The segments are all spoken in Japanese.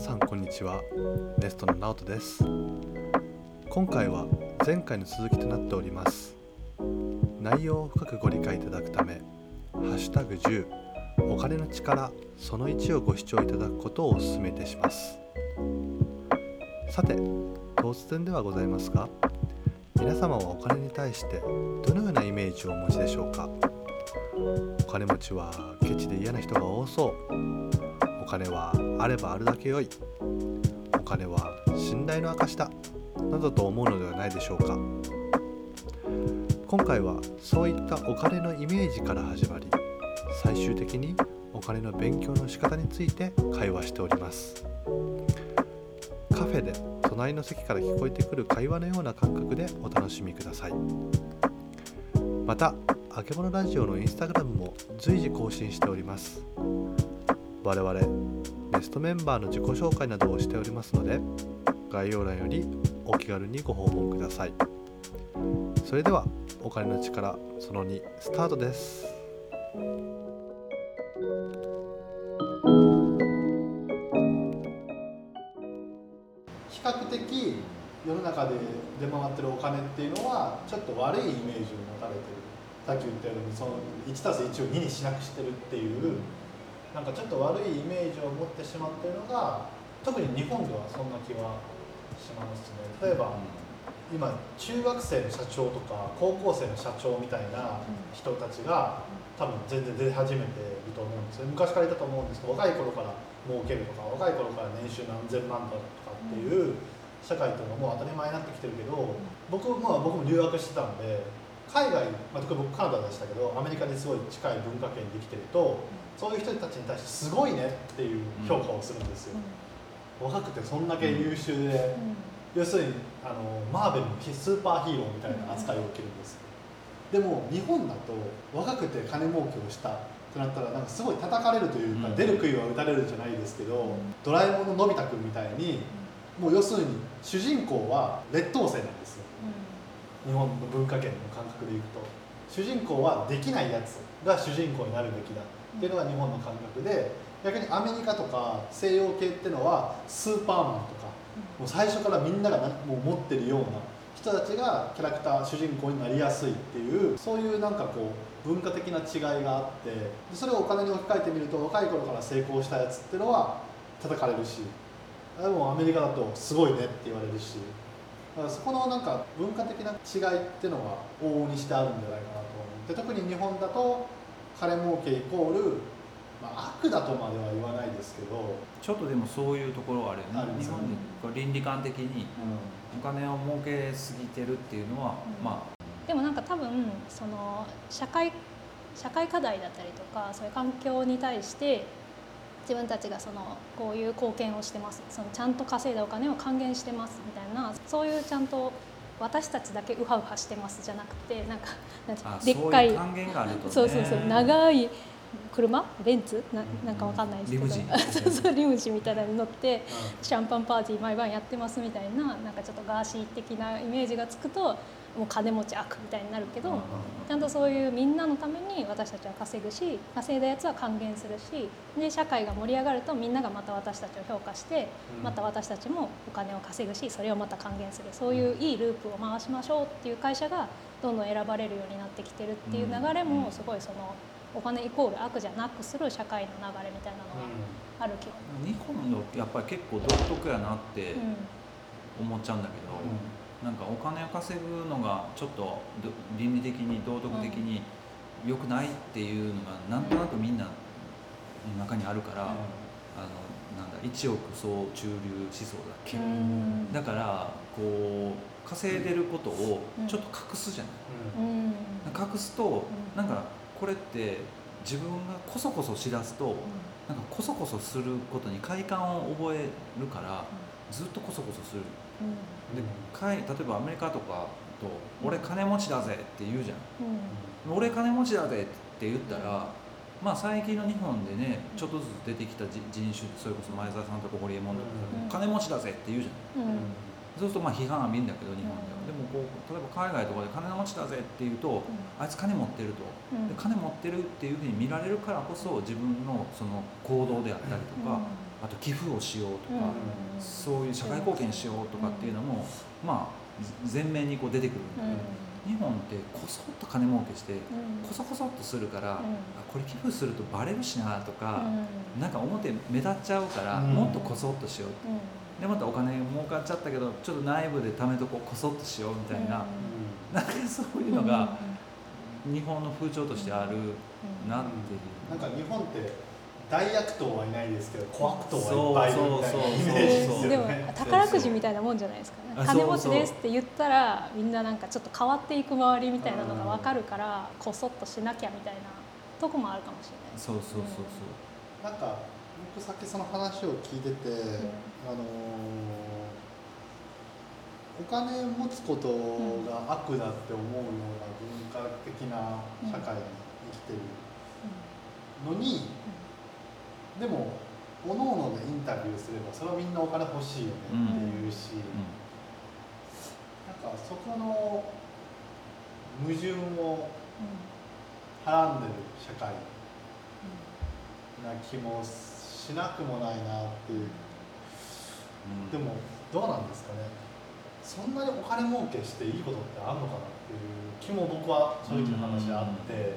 さんこんにちは。ネストのナオトです。今回は前回の続きとなっております。内容を深くご理解いただくため「ハッシュタグ #10 お金の力その1」をご視聴いただくことをお勧めいたします。さて突然ではございますが皆様はお金に対してどのようなイメージをお持ちでしょうか？お金持ちはケチで嫌な人が多そう。金はあればあるだけ良い。お金は信頼の証だ。などと思うのではないでしょうか。今回はそういったお金のイメージから始まり最終的にお金の勉強の仕方について会話しております。カフェで隣の席から聞こえてくる会話のような感覚でお楽しみください。またあけぼのラジオのインスタグラムも随時更新しております。我々ゲストメンバーの自己紹介などをしておりますので概要欄よりお気軽にご訪問ください。それではお金の力その2スタートです。比較的世の中で出回ってるお金っていうのはちょっと悪いイメージを持たれてる。さっき言ったようにその 1+1 を2にしなくしてるっていうなんかちょっと悪いイメージを持ってしまってるのが特に日本ではそんな気はしますね。例えば、今中学生の社長とか高校生の社長みたいな人たちが多分全然出始めていると思うんですよ。昔からいたと思うんですけど若い頃から儲けるとか若い頃から年収何千万とかっていう社会っていうのも当たり前になってきてるけど僕,、まあ、僕も留学してたんで海外、まあ、特に僕カナダでしたけどアメリカにすごい近い文化圏にできてるとそういう人たちに対してすごいねっていう評価をするんですよ、若くてそんだけ優秀で、要するにあのマーベルのスーパーヒーローみたいな扱いを受けるんですでも日本だと若くて金儲けをしたってなったらなんかすごい叩かれるというか、出る杭は打たれるじゃないですけど、ドラえもんののび太くんみたいにもう要するに主人公は劣等生なんですよ、日本の文化圏の感覚でいくと。主人公はできないやつが主人公になるべきだっていうのが日本の感覚で逆にアメリカとか西洋系っていうのはスーパーマンとかもう最初からみんながもう持ってるような人たちがキャラクター主人公になりやすいっていうそういうなんかこう文化的な違いがあってそれをお金に置き換えてみると若い頃から成功したやつっていうのは叩かれるしでもアメリカだとすごいねって言われるしだからそこのなんか文化的な違いっていうのが往々にしてあるんじゃないかなと思って特に日本だと金儲けイコール、まあ、悪だとまでは言わないですけどちょっとでもそういうところはあるよね。ありますね。日本で倫理観的にお金を儲けすぎてるっていうのは、うん。までもなんか多分その社会社会課題だったりとかそういう環境に対して自分たちがそのこういう貢献をしてます。そのちゃんと稼いだお金を還元してますみたいなそういうちゃんと私たちだけウハウハしてますじゃなくてなんかでっかいね。そうそうそう長い車ベンツななんかわかんないですけど、リムジン。そうそうリムジンみたいなのに乗ってシャンパンパーティー毎晩やってますみたいななんかちょっとガーシー的なイメージがつくともう金持ち悪みたいになるけど、ちゃんとそういうみんなのために私たちは稼ぐし稼いだやつは還元するしで社会が盛り上がるとみんながまた私たちを評価してうん。また私たちもお金を稼ぐしそれをまた還元する。そういういいループを回しましょうっていう会社がどんどん選ばれるようになってきてるっていう流れもすごいそのお金イコール悪じゃなくする社会の流れみたいなのがある気が。日本のやっぱり結構独特やなってうん思っちゃうんだけど、なんかお金を稼ぐのがちょっとど倫理的に道徳的に良くないっていうのがなんとなくみんなの中にあるから、あのなんだ一億総中流思想だっけ、うん。だからこう稼いでることをちょっと隠すじゃない、うん。隠すとなんかこれって自分がこそこそしだすとなんかこそこそすることに快感を覚えるからずっとこそこそするでかい例えばアメリカとかと「俺金持ちだぜ」って言うじゃん「俺金持ちだぜ」って言ったらまあ最近の日本でねちょっとずつ出てきたじ人種それこそ前澤さんとかホリエモンとかうん。金持ちだぜ」って言うじゃんうん。うんそうするとまあ批判は見るんだけど日本では、でもこう例えば海外とかで金持ちだぜっていうと、あいつ金持ってると、で金持ってるっていうふうに見られるからこそ自分のその行動であったりとか、あと寄付をしようとか、そういう社会貢献しようとかっていうのも、まあ前面にこう出てくるんだけど、日本ってこそっと金儲けしてこそこそっとするから、あこれ寄付するとバレるしなとか、なんか表目立っちゃうから、もっとこそっとしよう。って。でまたお金儲かっちゃったけどちょっと内部で貯めとこうこそっとしようみたいな、うん、なんかそういうのが日本の風潮としてあるなっていう、なんか日本って大悪党はいないですけど小悪党はいっぱいいるみたいなイメージですよね。でも宝くじみたいなもんじゃないですか。ね金持ちですって言ったらみんななんかちょっと変わっていく周りみたいなのが分かるからこそっとしなきゃみたいなとこもあるかもしれないそうそうそうそう、なんか僕さっきその話を聞いてて、うん、あのお金持つことが悪だって思うような文化的な社会に生きてるのに、でもおのおのでインタビューすればそれはみんなお金欲しいよねっていうし、なんかそこの矛盾をはらんでる社会な気もしなくもないなっていう、でもどうなんですかね。そんなにお金儲けしていいことってあるのかなっていう気も僕は正直な話あって、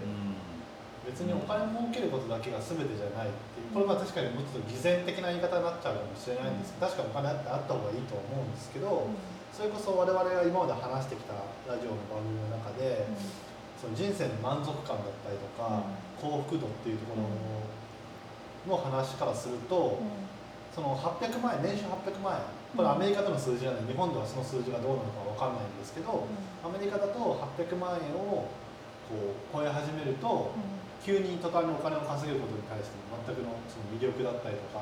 別にお金儲けることだけが全てじゃないっていうこれは確かにもうちょっと偽善的な言い方になっちゃうかもしれないんです。けど確かにお金あってあった方がいいと思うんですけど、それこそ我々が今まで話してきたラジオの番組の中で、その人生の満足感だったりとか、幸福度っていうところの話からすると、その800万円年収800万円。これアメリカでの数字なので日本ではその数字がどうなのか分かんないんですけど、アメリカだと800万円をこう超え始めると、急に途端にお金を稼げることに対しての全くのその魅力だったりとか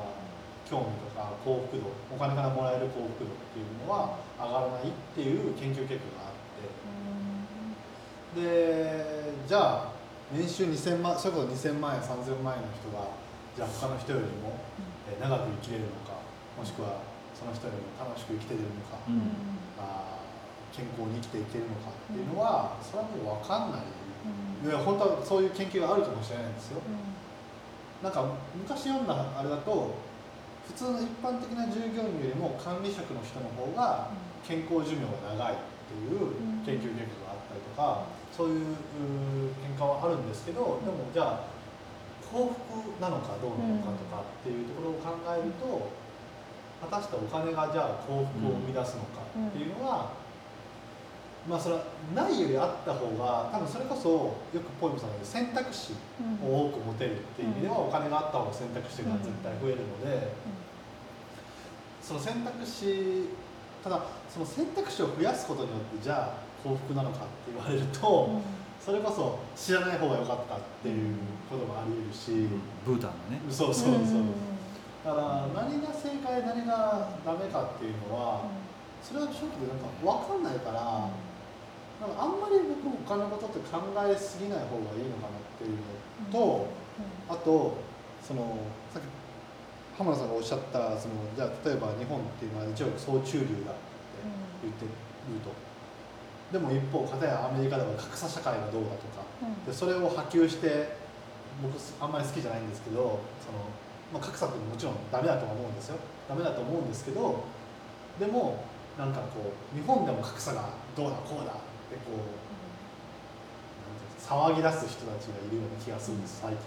興味とか幸福度お金からもらえる幸福度っていうのは上がらないっていう研究結果があって。でじゃあ年収2000万それこそ2000万円3000万円の人がじゃあ他の人よりも長く生きれるのかもしくはその人よりも楽しく生きてれるのか、うん、あ健康に生きていけるのかっていうのはそれはもう分かんない。いや本当はそういう研究があるかもしれないんですよ、うん、なんか昔読んだあれだと普通の一般的な従業員よりも管理職の人の方が健康寿命が長いっていう研究結果があったりとかそういう見解はあるんですけどでもじゃあ幸福なのかどうなのかとかっていうところを考えると果たしてお金がじゃあ幸福を生み出すのかっていうのはまあそれはないよりあった方が多分それこそよくポイムさんが言う選択肢を多く持てるっていう意味ではお金があった方が選択肢が絶対増えるのでその選択肢ただその選択肢を増やすことによってじゃあ幸福なのかって言われるとそれこそ知らない方が良かったっていうこともあり得るし。ブータンのね。そうそうそう。だから何が正解何がダメかっていうのはそれは正直なんか分かんないから。なんかあんまり僕お金のことって考えすぎない方がいいのかなっていうのと、あとそのさっき浜田さんがおっしゃったそのじゃあ例えば日本っていうのは一応総中流だって言ってると。でも一方片やアメリカでは格差社会がどうだとか、でそれを波及して僕あんまり好きじゃないんですけどその、まあ、格差ってもちろんダメだとは思うんですよ。ダメだと思うんですけどでもなんかこう日本でも格差がどうだこうだってこう、騒ぎ出す人たちがいるような気がするんです最近。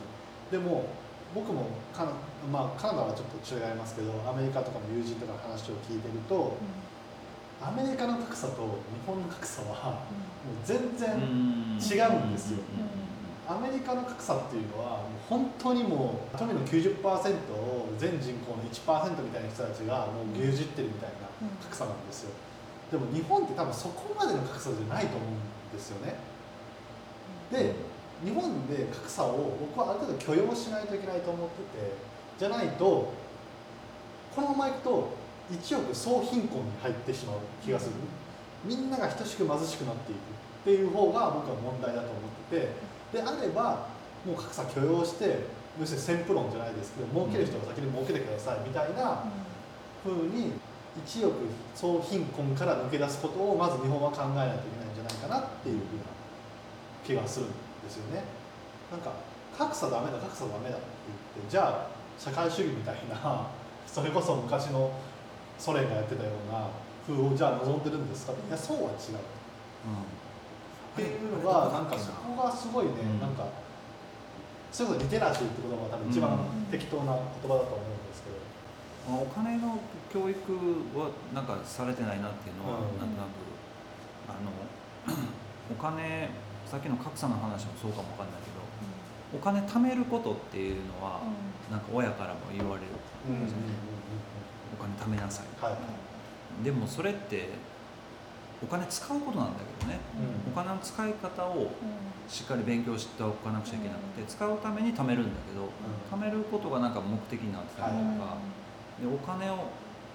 でも僕もカナ,、まあ、カナダはちょっと違いますけどアメリカとかの友人とかの話を聞いてると、アメリカの格差と日本の格差はもう全然違うんですよ、アメリカの格差っていうのはもう本当にもう富の90%を全人口の1%みたいな人たちがもう牛耳ってるみたいな格差なんですよ、でも日本って多分そこまでの格差じゃないと思うんですよね。で日本で格差を僕はある程度許容しないといけないと思っててじゃないとこのままいくと1億総貧困に入ってしまう気がするみんなが等しく貧しくなっていくっていう方が僕は問題だと思っててであればもう格差許容して要するに先プ論じゃないですけど儲ける人が先に儲けてくださいみたいな風に一億総貧困から抜け出すことをまず日本は考えないといけないんじゃないかなっていうふうな気がするんですよね。なんか格差ダメだ格差ダメだって言ってじゃあ社会主義みたいなそれこそ昔のソ連がやってたような風をじゃあ望んでるんですか？いやそうは違う。っていうのがなんかそこがすごいね、うん。なんかそれこそリテラシーって言葉が多分一番適当な言葉だと思うんですけど、まあお金の教育はなんかされてないなっていうのは、うん。なんとなくあの お金さっきの格差の話もそうかもわかんないけどお金貯めることっていうのは、なんか親からも言われる。うん貯めなさい。はい。でもそれってお金使うことなんだけどね。うん。お金の使い方をしっかり勉強しておかなくちゃいけなくて使うために貯めるんだけど貯めることがなんか目的になってたりとか、でお金を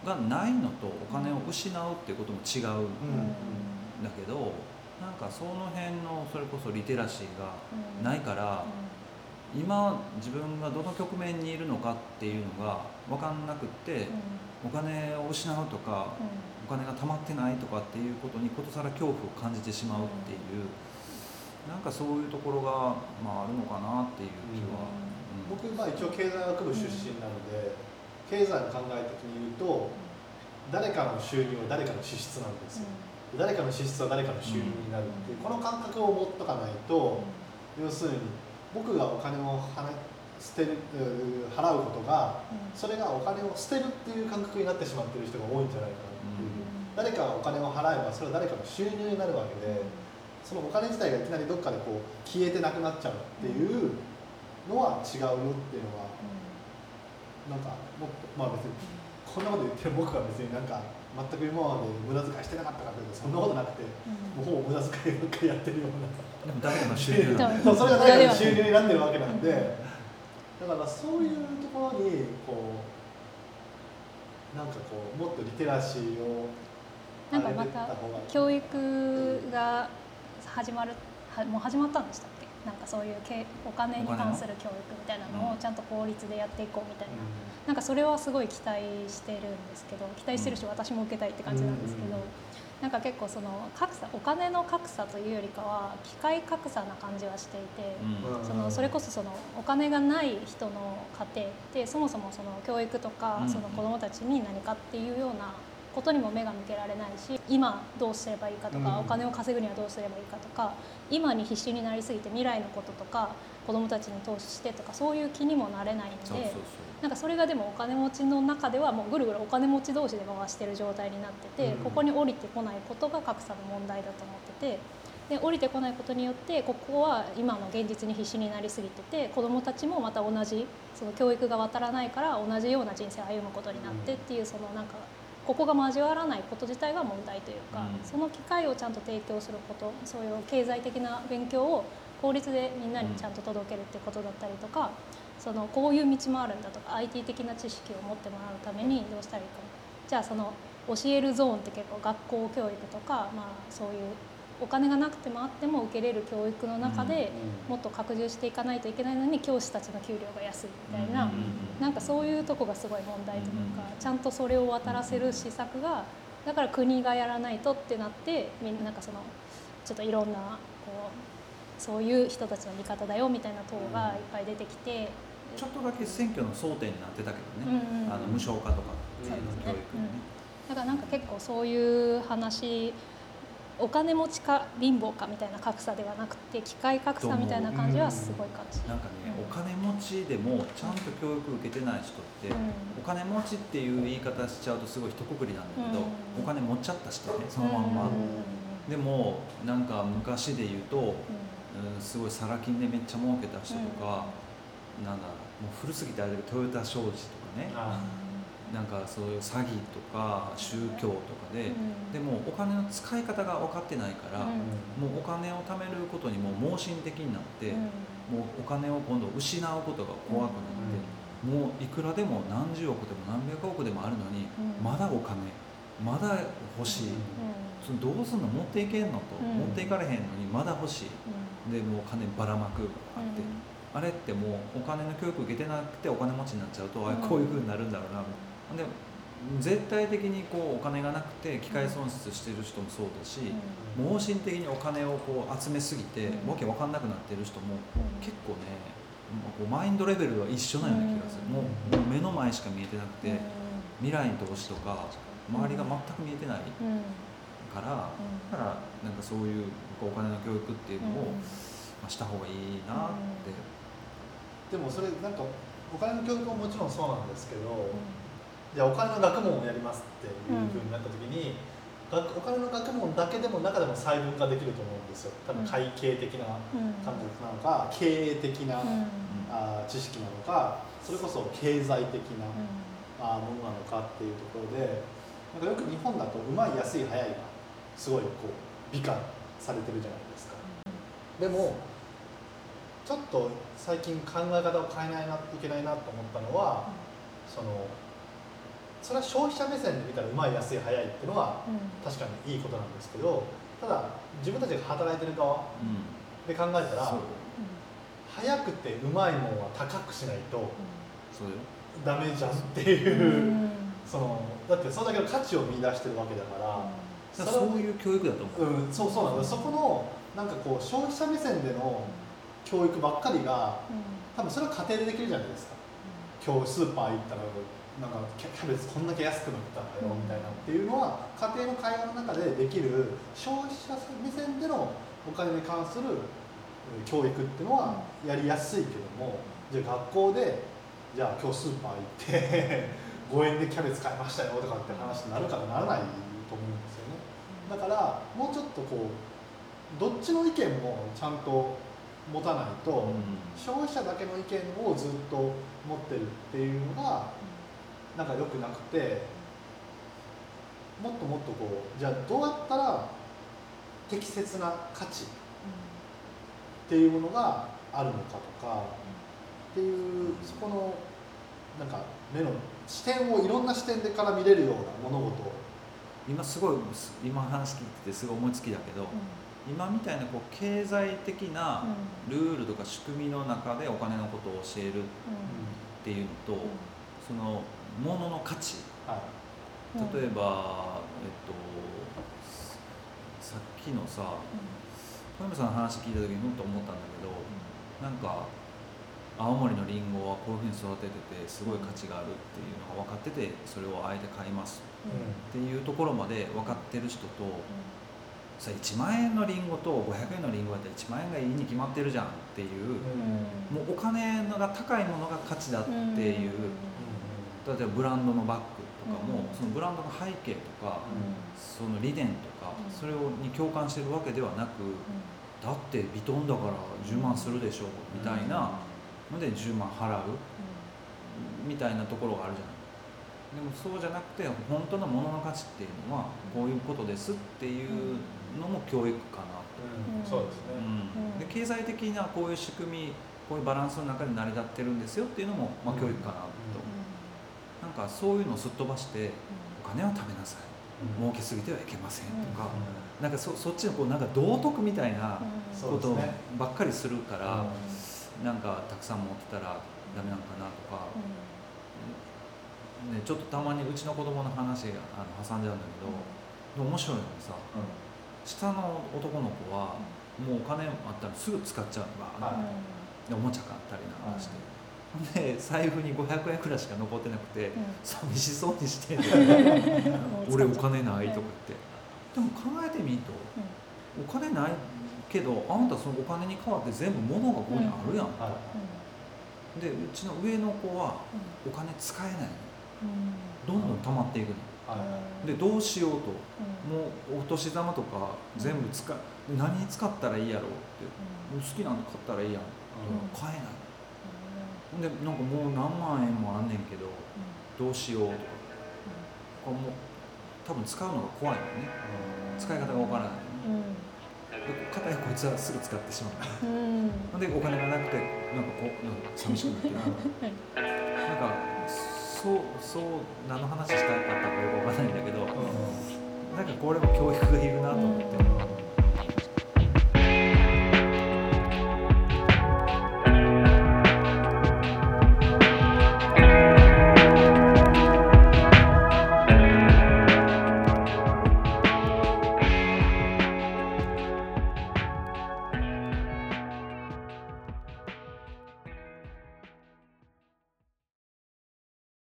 がないのとお金を失うっていうことも違うんだけどなんかその辺のそれこそリテラシーがないから今自分がどの局面にいるのかっていうのが分かんなくってお金を失うとかお金が貯まってないとかっていうことにことさら恐怖を感じてしまうっていうなんかそういうところが、まあ、あるのかなっていう気は、うん。僕まあ一応経済学部出身なので、経済の考え的に言うと誰かの収入は誰かの支出なんですよ、誰かの支出は誰かの収入になるっていう、この感覚を持っとかないと、要するに僕がお金を払捨てる払うことがそれがお金を捨てるっていう感覚になってしまっている人が多いんじゃないかなっていう、誰かがお金を払えばそれは誰かの収入になるわけでそのお金自体がいきなりどっかでこう消えてなくなっちゃうっていうのは違うよっていうのはなんかもっとまあ別にこんなこと言ってる僕が別になんか全く今まで無駄遣いしてなかったかというとそんなことなくてもうほぼ無駄遣いばっかりやってるような。誰かの収入 それが誰かの収入になってるわけなんでだからそういうところにこうなんかこうもっとリテラシーをなんかまた教育が始まるはもう始まったんでしたっけ？なんかそういうけお金に関する教育みたいなのをちゃんと法律でやっていこうみたいな、なんかそれはすごい期待してるんですけど期待してるし私も受けたいって感じなんですけど、うんなんか結構その格差お金の格差というよりかは機械格差な感じはしていて。そのそれこそそのお金がない人の家庭ってそもそもその教育とかうんその子どもたちに何かっていうようなことにも目が向けられないし今どうすればいいかとか、うん。お金を稼ぐにはどうすればいいかとか今に必死になりすぎて未来のこととか子どもたちに投資してとかそういう気にもなれないんでなんかそれがでもお金持ちの中ではもうぐるぐるお金持ち同士で回してる状態になってて、うん。ここに降りてこないことが格差の問題だと思っててで降りてこないことによってここは今の現実に必死になりすぎてて子どもたちもまた同じその教育が渡らないから同じような人生を歩むことになってっていうそのなんかここが交わらないこと自体が問題というか、うん。その機会をちゃんと提供することそういう経済的な勉強を法律でみんなにちゃんと届けるってことだったりとか、そのこういう道もあるんだとか IT 的な知識を持ってもらうためにどうしたらいいか。じゃあその教えるゾーンって結構学校教育とか、まあ、そういうお金がなくてもあっても受けれる教育の中でもっと拡充していかないといけないのに教師たちの給料が安いみたいな、うんうんうん。なんかそういうとこがすごい問題というか、うんちゃんとそれを渡らせる施策がだから国がやらないとってなってみんななんかそのちょっといろんなこうそういう人たちの味方だよみたいな党がいっぱい出てきて、ちょっとだけ選挙の争点になってたけどね、うんうんあの無償化とかね教育にね、だからなんか結構そういう話お金持ちか貧乏かみたいな格差ではなくて機械格差みたいな感じはすごい感じ。なんかね、うん。お金持ちでもちゃんと教育受けてない人って、お金持ちっていう言い方しちゃうとすごい一括りなんだけど、うん。お金持っちゃった人ねそのまんま、でもなんか昔で言うと、うん、すごいサラ金でめっちゃ儲けた人とか、なんだもう古すぎてあれだけどトヨタ商事とかね。あなんかそういう詐欺とか宗教とかで、でもお金の使い方が分かってないから、もうお金を貯めることにもう盲信的になって、もうお金を今度失うことが怖くなって、もういくらでも何十億でも何百億でもあるのに、まだお金まだ欲しい、そのどうすんの持っていけんのと、うん。持っていかれへんのにまだ欲しい。でもうお金ばらまくがあって、あれってもうお金の教育受けてなくてお金持ちになっちゃうと、あうんこういうふうになるんだろうなほんで絶対的にこうお金がなくて機械損失してる人もそうだし、盲信的にお金をこう集めすぎて、うん。わけわかんなくなってる人もうん。結構ねこうマインドレベルは一緒なような気がする、うん。もうもう目の前しか見えてなくて、未来に投資とか周りが全く見えてないうん。うん。から、だからなんかそういうこうお金の教育っていうのを、まあ、した方がいいなって、でもそれなんかお金の教育ももちろんそうなんですけど、じゃあお金の学問をやりますっていうふうになった時に、学お金の学問だけでも中でも細分化できると思うんですよ。多分会計的なうん。感覚なのか経営的な、うん。あー知識なのかそれこそ経済的な、あーものなのかっていうところでなんかよく日本だとうまい安い早いがすごいこう美化されてるじゃないですか。でもちょっと最近考え方を変えないなといけないなと思ったのはそのそれは消費者目線で見たらうまい安い早いっていうのは確かにいいことなんですけどただ自分たちが働いてる側で考えたら早くてうまいもんは高くしないとダメじゃんっていう、そのだってそれだけの価値を見出してるわけだから、だからそういう教育だと思う、うん、そうそうなんだそこのなんかこう消費者目線での教育ばっかりが多分それは家庭でできるじゃないですか今日スーパー行ったらなんかキャベツこんだけ安くなったんだよみたいなっていうのは家庭の会話の中でできる消費者目線でのお金に関する教育っていうのはやりやすいけどもじゃあ学校でじゃあ今日スーパー行って5円でキャベツ買いましたよとかって話になるかならないと思うんですよね。だからもうちょっとこうどっちの意見もちゃんと持たないと、うん。消費者だけの意見をずっと持ってるっていうのがなんか良くなくてもっともっとこうじゃあどうやったら適切な価値っていうものがあるのかとかっていうそこのなんか目の視点をいろんな視点でから見れるような物事を。今すごい今話聞いててすごい思いつきだけど、今みたいなこう経済的なルールとか仕組みの中でお金のことを教えるっていうのと、そのものの価値。はい。例えば、えっとさっきのさ小山さんの話聞いた時にうんと思ったんだけどなんか青森のリンゴはこういうふうに育てててすごい価値があるっていうのが分かっててそれをあえて買いますっていうところまで分かってる人とさ1万円のリンゴと500円のリンゴやったら1万円がいいに決まってるじゃんっていうもうお金が高いものが価値だっていう例えばブランドのバッグとかもうん。そのブランドの背景とかその理念とかうん。それをに共感してるわけではなくだってヴィトンだから10万するでしょみたいなので10万払うみたいなところがあるじゃない。でもそうじゃなくて本当のものの価値っていうのはこういうことですっていうのも教育かなと、うん。そうですね、うん。で経済的なこういう仕組みこういうバランスの中で成り立ってるんですよっていうのも、まあ、教育かなと、なんかそういうのをすっ飛ばしてお金は貯めなさい。儲けすぎてはいけませんとか、なんかそそっちのこうなんか道徳みたいなことそうですねばっかりするから、うなんかたくさん持ってたらダメなのかなとか、ね、ちょっとたまにうちの子供の話があの挟んじゃうんだけど、面白いのがさ下の男の子はもうお金あったらすぐ使っちゃうのが、はでおもちゃ買ったりなんかして、で財布に500円くらいしか残ってなくて、寂しそうにしてんだよ。俺お金ないとか言って。でも考えてみるとお金ないけどあんたそのお金に代わって全部物がここにあるやん、はでうちの上の子はお金使えないのどんどん溜まっていくのはいでどうしようと。もうお年玉とか全部使う。何に使ったらいいやろうって。もう好きなの買ったらいいやん。買えない。ほん。でなんかもう何万円もあんねんけどどうしようとか。これもう多分使うのが怖いのね。使い方がわからないのね。で片やこいつはすぐ使ってしまう。ほん。でお金がなくてなんかこうなんか寂しくなってる。なんかそうそう何の話したかったかよくわからないんだけどなんかこれも教育がいるなと思って。